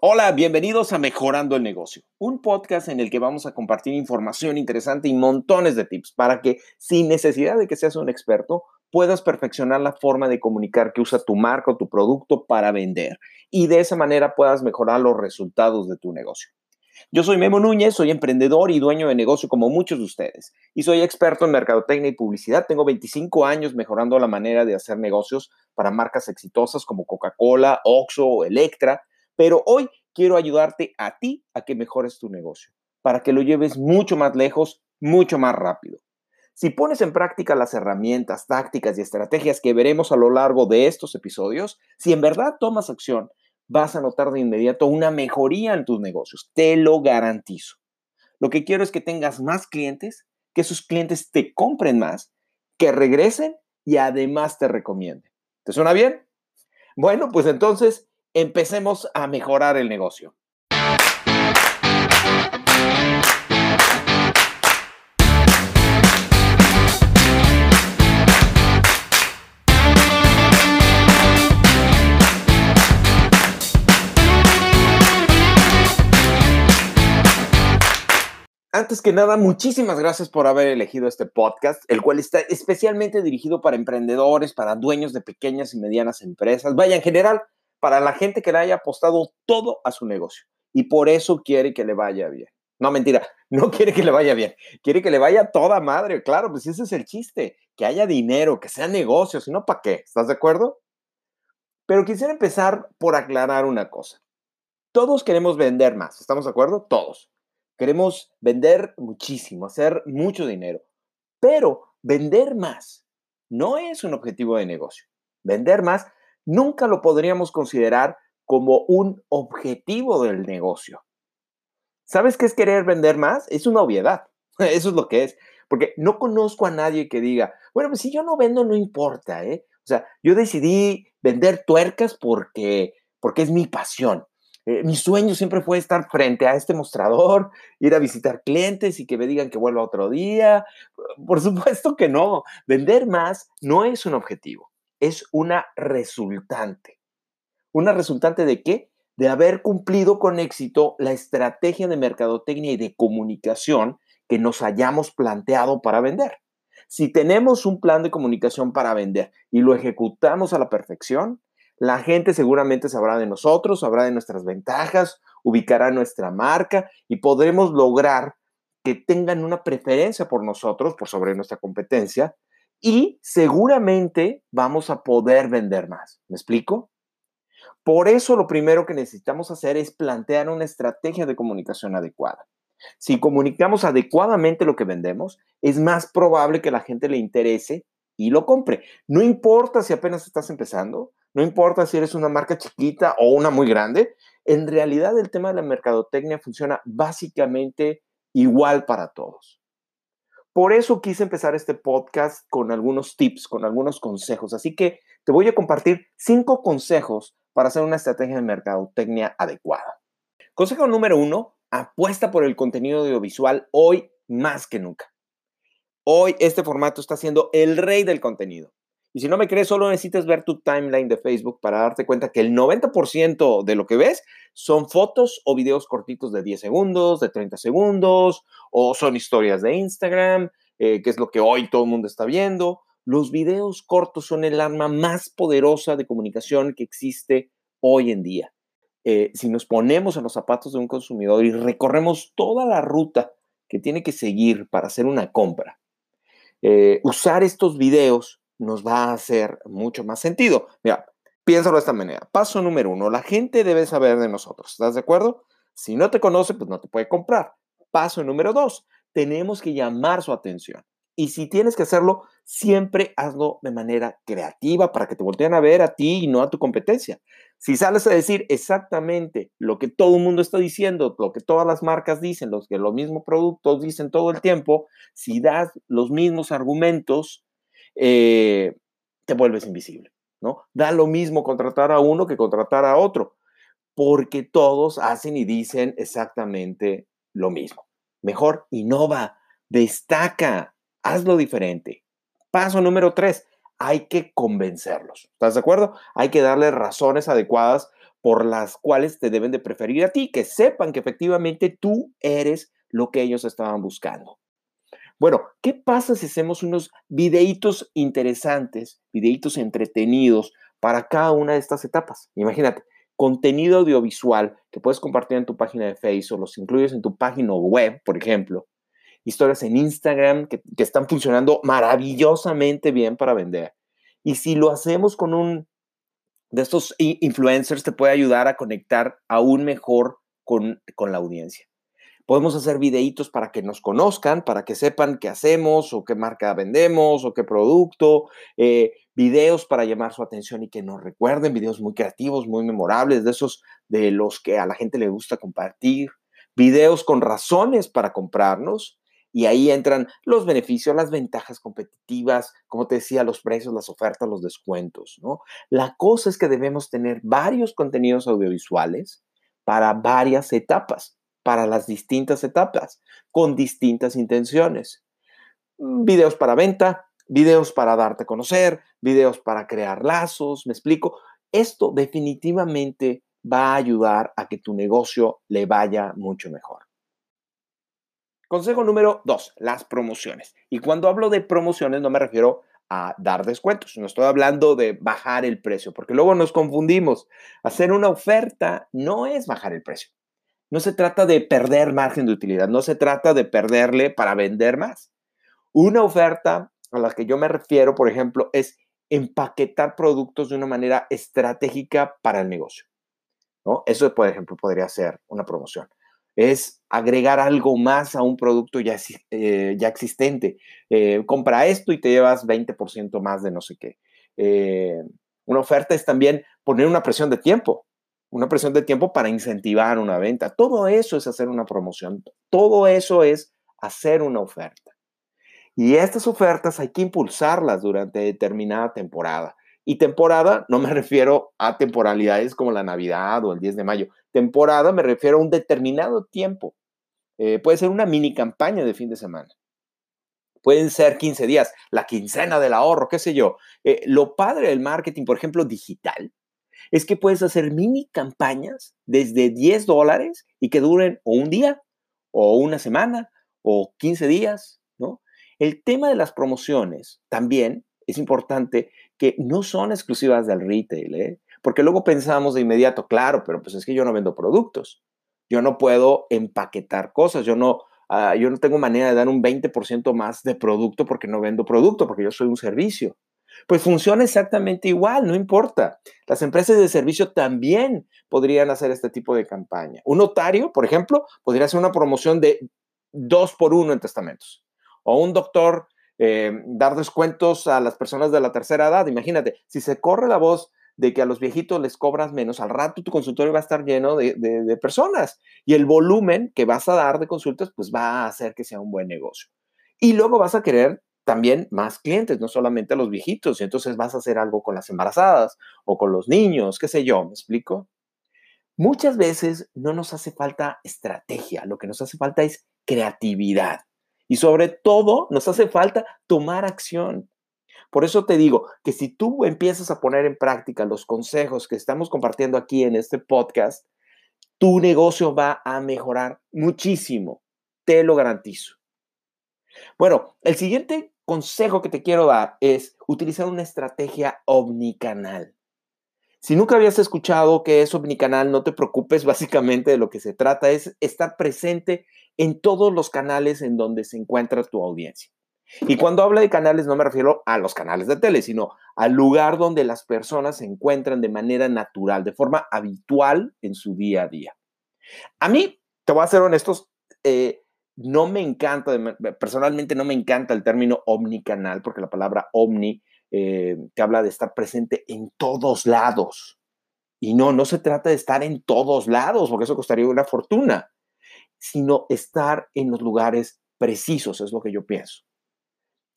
Hola, bienvenidos a Mejorando el Negocio, un podcast en el que vamos a compartir información interesante y montones de tips para que, sin necesidad de que seas un experto, puedas perfeccionar la forma de comunicar que usa tu marca o tu producto para vender y de esa manera puedas mejorar los resultados de tu negocio. Yo soy Memo Núñez, soy emprendedor y dueño de negocio como muchos de ustedes y soy experto en mercadotecnia y publicidad. Tengo 25 años mejorando la manera de hacer negocios para marcas exitosas como Coca-Cola, Oxxo o Electra pero hoy quiero ayudarte a ti a que mejores tu negocio, para que lo lleves mucho más lejos, mucho más rápido. Si pones en práctica las herramientas, tácticas y estrategias que veremos a lo largo de estos episodios, si en verdad tomas acción, vas a notar de inmediato una mejoría en tus negocios. Te lo garantizo. Lo que quiero es que tengas más clientes, que sus clientes te compren más, que regresen y además te recomienden. ¿Te suena bien? Bueno, pues entonces empecemos a mejorar el negocio. Antes que nada, muchísimas gracias por haber elegido este podcast, el cual está especialmente dirigido para emprendedores, para dueños de pequeñas y medianas empresas, vaya en general, para la gente que le haya apostado todo a su negocio y por eso quiere que le vaya bien. No, mentira, no quiere que le vaya bien, quiere que le vaya toda madre, claro, pues ese es el chiste, que haya dinero, que sea negocio, si no, ¿para qué? ¿Estás de acuerdo? Pero quisiera empezar por aclarar una cosa. Todos queremos vender más, ¿estamos de acuerdo? Todos. Queremos vender muchísimo, hacer mucho dinero, pero vender más no es un objetivo de negocio. Vender más nunca lo podríamos considerar como un objetivo del negocio. ¿Sabes qué es querer vender más? Es una obviedad. Eso es lo que es. Porque no conozco a nadie que diga, bueno, pues si yo no vendo, no importa, ¿eh? O sea, yo decidí vender tuercas porque, porque es mi pasión. Eh, mi sueño siempre fue estar frente a este mostrador, ir a visitar clientes y que me digan que vuelva otro día. Por supuesto que no. Vender más no es un objetivo es una resultante. ¿Una resultante de qué? De haber cumplido con éxito la estrategia de mercadotecnia y de comunicación que nos hayamos planteado para vender. Si tenemos un plan de comunicación para vender y lo ejecutamos a la perfección, la gente seguramente sabrá de nosotros, sabrá de nuestras ventajas, ubicará nuestra marca y podremos lograr que tengan una preferencia por nosotros, por sobre nuestra competencia, y seguramente vamos a poder vender más. ¿Me explico? Por eso lo primero que necesitamos hacer es plantear una estrategia de comunicación adecuada. Si comunicamos adecuadamente lo que vendemos, es más probable que la gente le interese y lo compre. No importa si apenas estás empezando, no importa si eres una marca chiquita o una muy grande, en realidad el tema de la mercadotecnia funciona básicamente igual para todos. Por eso quise empezar este podcast con algunos tips, con algunos consejos. Así que te voy a compartir cinco consejos para hacer una estrategia de mercadotecnia adecuada. Consejo número uno, apuesta por el contenido audiovisual hoy más que nunca. Hoy este formato está siendo el rey del contenido. Y si no me crees, solo necesitas ver tu timeline de Facebook para darte cuenta que el 90% de lo que ves son fotos o videos cortitos de 10 segundos, de 30 segundos, o son historias de Instagram, eh, que es lo que hoy todo el mundo está viendo. Los videos cortos son el arma más poderosa de comunicación que existe hoy en día. Eh, si nos ponemos en los zapatos de un consumidor y recorremos toda la ruta que tiene que seguir para hacer una compra, eh, usar estos videos nos va a hacer mucho más sentido. Mira, piénsalo de esta manera. Paso número uno, la gente debe saber de nosotros. ¿Estás de acuerdo? Si no te conoce, pues no te puede comprar. Paso número dos, tenemos que llamar su atención. Y si tienes que hacerlo, siempre hazlo de manera creativa para que te volteen a ver a ti y no a tu competencia. Si sales a decir exactamente lo que todo el mundo está diciendo, lo que todas las marcas dicen, los que los mismos productos dicen todo el tiempo, si das los mismos argumentos, eh, te vuelves invisible, ¿no? Da lo mismo contratar a uno que contratar a otro, porque todos hacen y dicen exactamente lo mismo. Mejor innova, destaca, hazlo diferente. Paso número tres, hay que convencerlos. ¿Estás de acuerdo? Hay que darles razones adecuadas por las cuales te deben de preferir a ti, que sepan que efectivamente tú eres lo que ellos estaban buscando. Bueno, ¿qué pasa si hacemos unos videitos interesantes, videitos entretenidos para cada una de estas etapas? Imagínate, contenido audiovisual que puedes compartir en tu página de Facebook los incluyes en tu página web, por ejemplo. Historias en Instagram que, que están funcionando maravillosamente bien para vender. Y si lo hacemos con un de estos influencers, te puede ayudar a conectar aún mejor con, con la audiencia. Podemos hacer videitos para que nos conozcan, para que sepan qué hacemos o qué marca vendemos o qué producto, eh, videos para llamar su atención y que nos recuerden, videos muy creativos, muy memorables, de esos de los que a la gente le gusta compartir, videos con razones para comprarnos y ahí entran los beneficios, las ventajas competitivas, como te decía, los precios, las ofertas, los descuentos, ¿no? La cosa es que debemos tener varios contenidos audiovisuales para varias etapas para las distintas etapas, con distintas intenciones. Mm, videos para venta, videos para darte a conocer, videos para crear lazos, me explico. Esto definitivamente va a ayudar a que tu negocio le vaya mucho mejor. Consejo número dos, las promociones. Y cuando hablo de promociones no me refiero a dar descuentos, no estoy hablando de bajar el precio, porque luego nos confundimos. Hacer una oferta no es bajar el precio. No se trata de perder margen de utilidad, no se trata de perderle para vender más. Una oferta a la que yo me refiero, por ejemplo, es empaquetar productos de una manera estratégica para el negocio. ¿no? Eso, por ejemplo, podría ser una promoción. Es agregar algo más a un producto ya, eh, existente. Eh, compra esto y te llevas 20% más de no sé qué. Eh, una oferta es también poner una presión de tiempo una presión de tiempo para incentivar una venta. Todo eso es hacer una promoción, todo eso es hacer una oferta. Y estas ofertas hay que impulsarlas durante determinada temporada. Y temporada no me refiero a temporalidades como la Navidad o el 10 de mayo. Temporada me refiero a un determinado tiempo. Eh, puede ser una mini campaña de fin de semana. Pueden ser 15 días, la quincena del ahorro, qué sé yo. Eh, lo padre del marketing, por ejemplo, digital, es que puedes hacer mini campañas desde 10 dólares y que duren o un día, o una semana, o 15 días, ¿no? El tema de las promociones también es importante que no son exclusivas del retail, ¿eh? Porque luego pensamos de inmediato, claro, pero pues es que yo no vendo productos. Yo no puedo empaquetar cosas, yo no, ah, yo no tengo manera de dar un 20% más de producto porque no vendo producto, porque yo soy un servicio. Pues funciona exactamente igual, no importa. Las empresas de servicio también podrían hacer este tipo de campaña. Un notario, por ejemplo, podría hacer una promoción de dos por uno en testamentos. O un doctor eh, dar descuentos a las personas de la tercera edad. Imagínate, si se corre la voz de que a los viejitos les cobras menos, al rato tu consultorio va a estar lleno de, de personas y el volumen que vas a dar de consultas, pues va a hacer que sea un buen negocio. Y luego vas a querer también más clientes, no solamente a los viejitos, y entonces vas a hacer algo con las embarazadas o con los niños, qué sé yo, ¿me explico? Muchas veces no nos hace falta estrategia, lo que nos hace falta es creatividad. Y sobre todo, nos hace falta tomar acción. Por eso te digo que si tú empiezas a poner en práctica los consejos que estamos compartiendo aquí en este podcast, tu negocio va a mejorar muchísimo. Te lo garantizo. Bueno, el siguiente consejo que te quiero dar es utilizar una estrategia omnicanal. Si nunca habías escuchado que es omnicanal, no te preocupes, básicamente de lo que se trata es estar presente en todos los canales en donde se encuentra tu audiencia. Y cuando hablo de canales no me refiero a los canales de tele, sino al lugar donde las personas se encuentran de manera natural, de forma habitual en su día a día. A mí, te voy a ser honestos, eh, no me encanta, personalmente no me encanta el término omnicanal, porque la palabra omni eh, te habla de estar presente en todos lados. Y no, no se trata de estar en todos lados, porque eso costaría una fortuna, sino estar en los lugares precisos, es lo que yo pienso.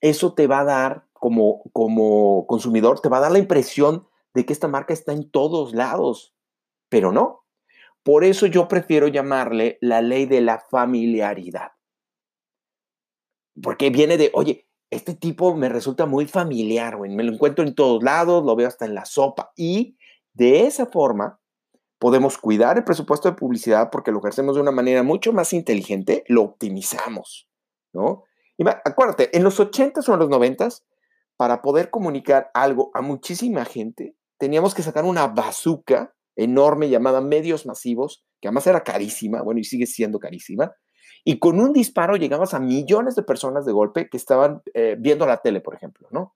Eso te va a dar, como, como consumidor, te va a dar la impresión de que esta marca está en todos lados, pero no. Por eso yo prefiero llamarle la ley de la familiaridad. Porque viene de, oye, este tipo me resulta muy familiar, güey. Me lo encuentro en todos lados, lo veo hasta en la sopa. Y de esa forma podemos cuidar el presupuesto de publicidad porque lo ejercemos de una manera mucho más inteligente, lo optimizamos, ¿no? Y acuérdate, en los 80s o en los 90s, para poder comunicar algo a muchísima gente, teníamos que sacar una bazooka enorme llamada medios masivos, que además era carísima, bueno, y sigue siendo carísima, y con un disparo llegabas a millones de personas de golpe que estaban eh, viendo la tele, por ejemplo, ¿no?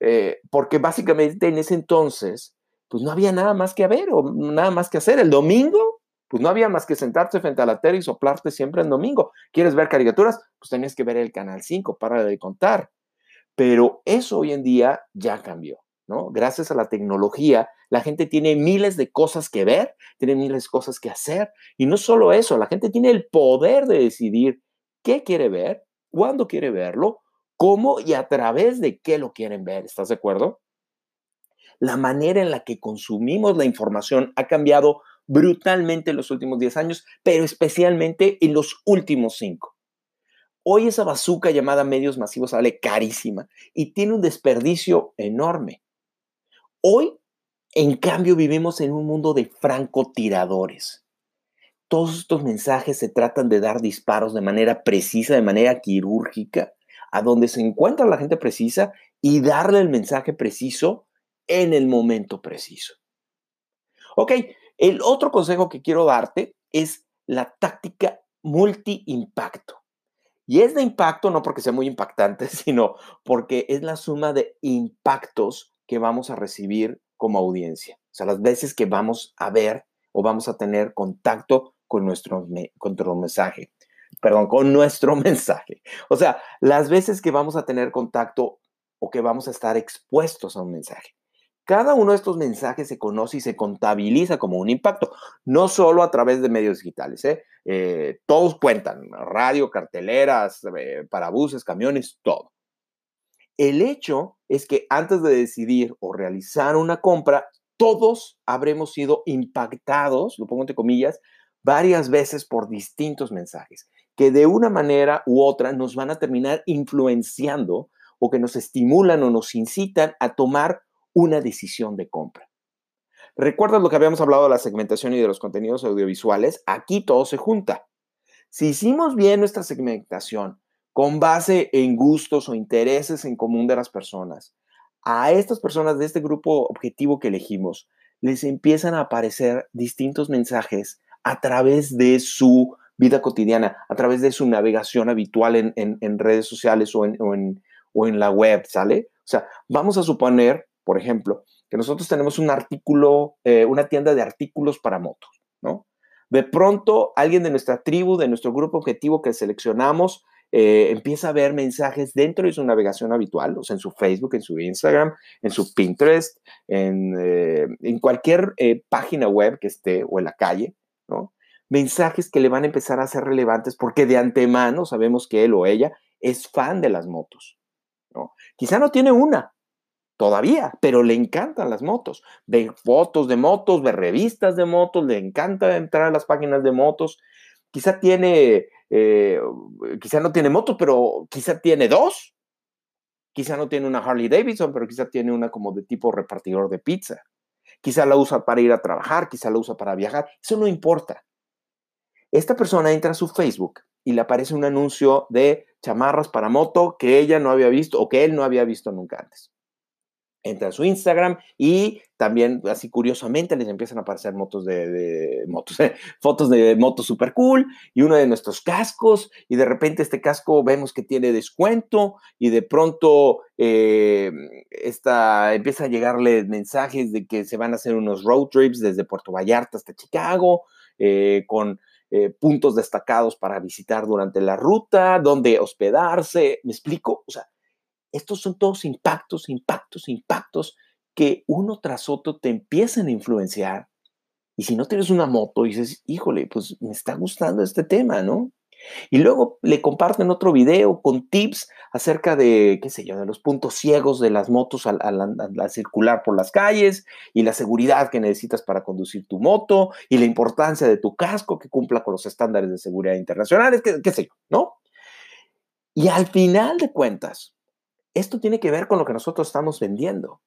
Eh, porque básicamente en ese entonces, pues no había nada más que ver o nada más que hacer. El domingo, pues no había más que sentarte frente a la tele y soplarte siempre el domingo. ¿Quieres ver caricaturas? Pues tenías que ver el Canal 5, para de contar. Pero eso hoy en día ya cambió, ¿no? Gracias a la tecnología, la gente tiene miles de cosas que ver, tiene miles de cosas que hacer. Y no solo eso, la gente tiene el poder de decidir qué quiere ver, cuándo quiere verlo, cómo y a través de qué lo quieren ver. ¿Estás de acuerdo? La manera en la que consumimos la información ha cambiado brutalmente en los últimos 10 años, pero especialmente en los últimos 5. Hoy esa bazuca llamada medios masivos sale carísima y tiene un desperdicio enorme. Hoy, en cambio, vivimos en un mundo de francotiradores. Todos estos mensajes se tratan de dar disparos de manera precisa, de manera quirúrgica, a donde se encuentra la gente precisa y darle el mensaje preciso en el momento preciso. Ok, el otro consejo que quiero darte es la táctica multi-impacto. Y es de impacto no porque sea muy impactante, sino porque es la suma de impactos que vamos a recibir como audiencia. O sea, las veces que vamos a ver o vamos a tener contacto con nuestro, con nuestro mensaje. Perdón, con nuestro mensaje. O sea, las veces que vamos a tener contacto o que vamos a estar expuestos a un mensaje. Cada uno de estos mensajes se conoce y se contabiliza como un impacto, no solo a través de medios digitales. ¿eh? Eh, todos cuentan, radio, carteleras, eh, parabuses, camiones, todo. El hecho es que antes de decidir o realizar una compra, todos habremos sido impactados, lo pongo entre comillas, varias veces por distintos mensajes, que de una manera u otra nos van a terminar influenciando o que nos estimulan o nos incitan a tomar una decisión de compra. ¿Recuerdas lo que habíamos hablado de la segmentación y de los contenidos audiovisuales? Aquí todo se junta. Si hicimos bien nuestra segmentación con base en gustos o intereses en común de las personas, a estas personas de este grupo objetivo que elegimos, les empiezan a aparecer distintos mensajes a través de su vida cotidiana, a través de su navegación habitual en, redes sociales o en, la web, ¿sale? O sea, vamos a suponer por ejemplo, que nosotros tenemos eh, una tienda de artículos para motos, ¿no? De pronto, alguien de nuestra tribu, de nuestro grupo objetivo que seleccionamos, eh, empieza a ver mensajes dentro de su navegación habitual, o sea, en su Facebook, en su Instagram, en su Pinterest, en, eh, en cualquier página web que esté o en la calle, ¿no? Mensajes que le van a empezar a ser relevantes porque de antemano sabemos que él o ella es fan de las motos, ¿no? Quizá no tiene una, todavía, pero le encantan las motos. Ve fotos de motos, ve revistas de motos, le encanta entrar a las páginas de motos. Quizá tiene, eh, quizá no tiene motos, pero quizá tiene dos. Quizá no tiene una Harley Davidson, pero quizá tiene una como de tipo repartidor de pizza. Quizá la usa para ir a trabajar, quizá la usa para viajar. Eso no importa. Esta persona entra a su Facebook y le aparece un anuncio de chamarras para moto que ella no había visto o que él no había visto nunca antes entra a su Instagram y también, así curiosamente, les empiezan a aparecer motos de, motos, fotos de motos super cool y uno de nuestros cascos y de repente este casco vemos que tiene descuento y de pronto eh, empieza a llegarle mensajes de que se van a hacer unos road trips desde Puerto Vallarta hasta Chicago eh, con eh, puntos destacados para visitar durante la ruta, donde hospedarse, ¿me explico? O sea, estos son todos impactos, impactos, impactos que uno tras otro te empiezan a influenciar. Y si no tienes una moto, dices, híjole, pues me está gustando este tema, ¿no? Y luego le comparten otro video con tips acerca de, qué sé yo, de los puntos ciegos de las motos al, circular por las calles y la seguridad que necesitas para conducir tu moto y la importancia de tu casco que cumpla con los estándares de seguridad internacionales, qué, sé yo, ¿no? Y al final de cuentas, esto tiene que ver con lo que nosotros estamos vendiendo.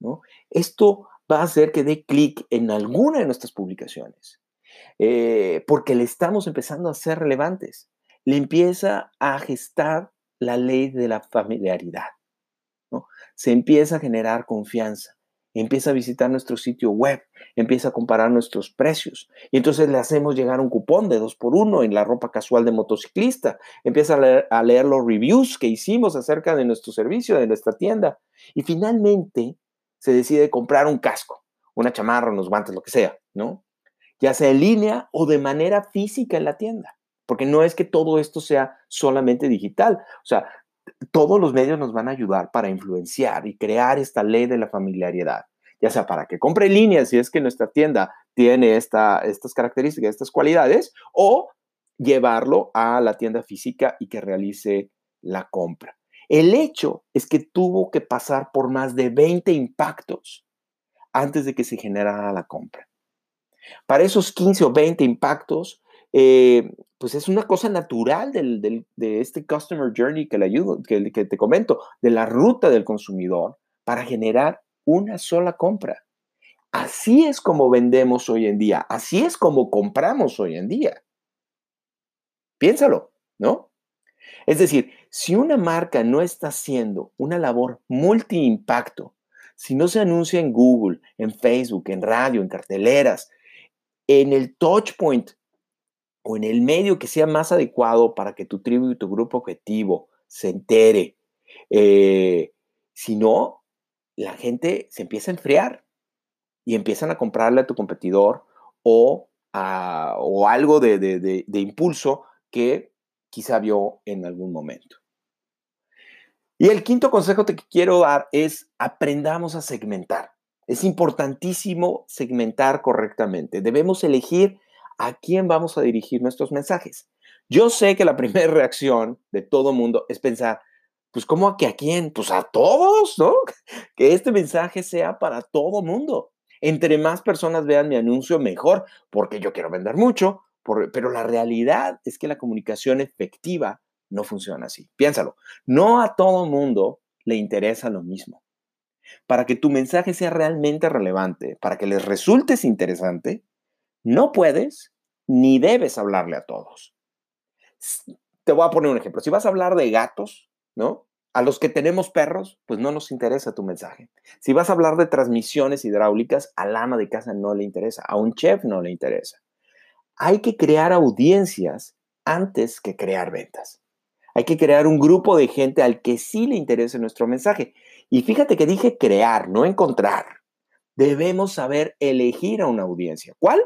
¿no? Esto va a hacer que dé clic en alguna de nuestras publicaciones, eh, porque le estamos empezando a ser relevantes. Le empieza a gestar la ley de la familiaridad. ¿no? Se empieza a generar confianza empieza a visitar nuestro sitio web, empieza a comparar nuestros precios. Y entonces le hacemos llegar un cupón de dos por uno en la ropa casual de motociclista. Empieza a leer, los reviews que hicimos acerca de nuestro servicio, de nuestra tienda. Y finalmente se decide comprar un casco, una chamarra, unos guantes, lo que sea, ¿no? Ya sea en línea o de manera física en la tienda. Porque no es que todo esto sea solamente digital. O sea, todos los medios nos van a ayudar para influenciar y crear esta ley de la familiaridad, ya sea para que compre en línea si es que nuestra tienda tiene esta, estas características, estas cualidades, o llevarlo a la tienda física y que realice la compra. El hecho es que tuvo que pasar por más de 20 impactos antes de que se generara la compra. Para esos 15 o 20 impactos, eh, pues es una cosa natural de este Customer Journey que, le ayudo, que te comento, de la ruta del consumidor para generar una sola compra. Así es como vendemos hoy en día, así es como compramos hoy en día. Piénsalo, ¿no? Es decir, si una marca no está haciendo una labor multi-impacto, si no se anuncia en Google, en Facebook, en radio, en carteleras, en el touch point o en el medio que sea más adecuado para que tu tribu y tu grupo objetivo se entere. Eh, si no, la gente se empieza a enfriar y empiezan a comprarle a tu competidor o, o algo de, de impulso que quizá vio en algún momento. Y el quinto consejo que quiero dar es aprendamos a segmentar. Es importantísimo segmentar correctamente. Debemos elegir a quién vamos a dirigir nuestros mensajes. Yo sé que la primera reacción de todo mundo es pensar, pues ¿cómo que a quién? Pues a todos, ¿no? Que este mensaje sea para todo mundo. Entre más personas vean mi anuncio, mejor, porque yo quiero vender mucho, pero la realidad es que la comunicación efectiva no funciona así. Piénsalo, no a todo mundo le interesa lo mismo. Para que tu mensaje sea realmente relevante, para que les resultes interesante, no puedes ni debes hablarle a todos. Te voy a poner un ejemplo. Si vas a hablar de gatos, ¿no? A los que tenemos perros, pues no nos interesa tu mensaje. Si vas a hablar de transmisiones hidráulicas, al ama de casa no le interesa, a un chef no le interesa. Hay que crear audiencias antes que crear ventas. Hay que crear un grupo de gente al que sí le interese nuestro mensaje. Y fíjate que dije crear, no encontrar. Debemos saber elegir a una audiencia. ¿Cuál?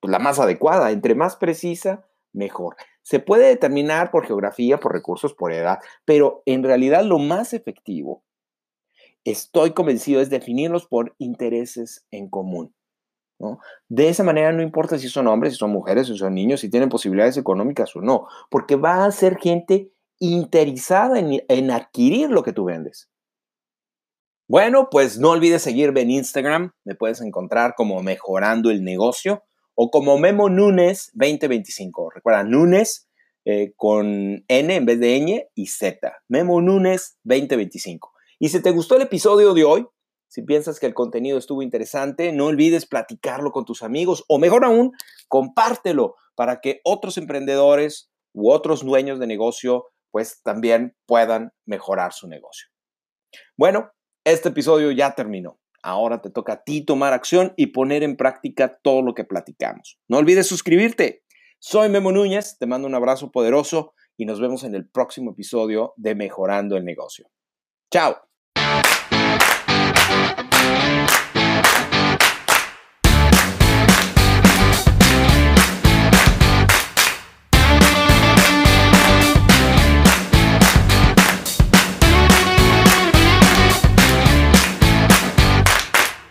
Pues, la más adecuada. Entre más precisa, mejor. Se puede determinar por geografía, por recursos, por edad, pero en realidad lo más efectivo, estoy convencido, es definirlos por intereses en común. De esa manera no importa si son hombres, si son mujeres, si son niños, si tienen posibilidades económicas o no, porque va a ser gente interesada en, en adquirir lo que tú vendes. Bueno, pues no olvides seguirme en Instagram, me puedes encontrar como mejorando el negocio o como Memo Nunes 2025. Recuerda, Nunes eh, con N en vez de ñ y Z. Memo Nunes 2025. Y si te gustó el episodio de hoy, si piensas que el contenido estuvo interesante, no olvides platicarlo con tus amigos o mejor aún, compártelo para que otros emprendedores u otros dueños de negocio pues también puedan mejorar su negocio. Bueno, este episodio ya terminó. Ahora te toca a ti tomar acción y poner en práctica todo lo que platicamos. No olvides suscribirte. Soy Memo Núñez, te mando un abrazo poderoso y nos vemos en el próximo episodio de Mejorando el Negocio. Chao.